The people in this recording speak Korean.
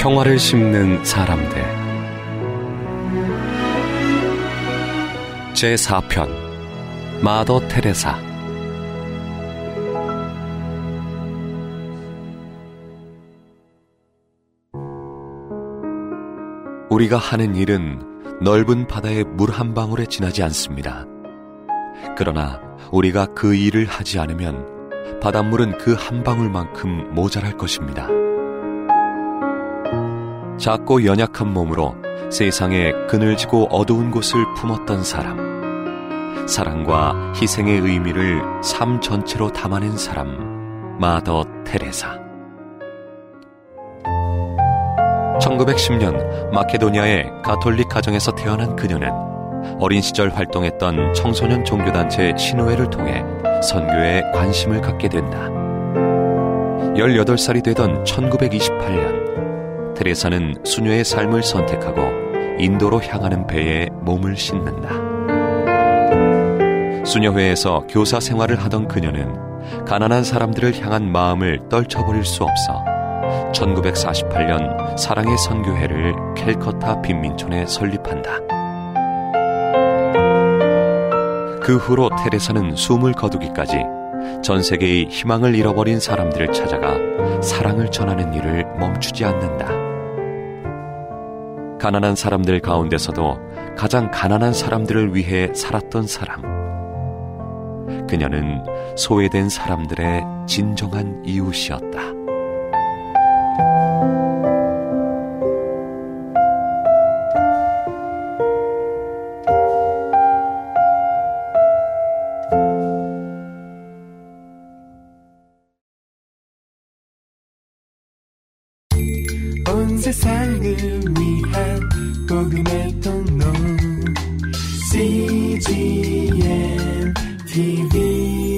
평화를 심는 사람들 제4편 마더 테레사 우리가 하는 일은 넓은 바다의 물 한 방울에 지나지 않습니다. 그러나 우리가 그 일을 하지 않으면 바닷물은 그 한 방울만큼 모자랄 것입니다. 작고 연약한 몸으로 세상에 그늘지고 어두운 곳을 품었던 사람. 사랑과 희생의 의미를 삶 전체로 담아낸 사람. 마더 테레사. 1910년 마케도니아의 가톨릭 가정에서 태어난 그녀는 어린 시절 활동했던 청소년 종교단체 신우회를 통해 선교에 관심을 갖게 된다. 18살이 되던 1928년, 테레사는 수녀의 삶을 선택하고 인도로 향하는 배에 몸을 싣는다. 수녀회에서 교사 생활을 하던 그녀는 가난한 사람들을 향한 마음을 떨쳐버릴 수 없어 1948년 사랑의 선교회를 캘커타 빈민촌에 설립한다. 그 후로 테레사는 숨을 거두기까지 전 세계의 희망을 잃어버린 사람들을 찾아가 사랑을 전하는 일을 멈추지 않는다. 가난한 사람들 가운데서도 가장 가난한 사람들을 위해 살았던 사람. 그녀는 소외된 사람들의 진정한 이웃이었다. 온 세상을 통로 CGM TV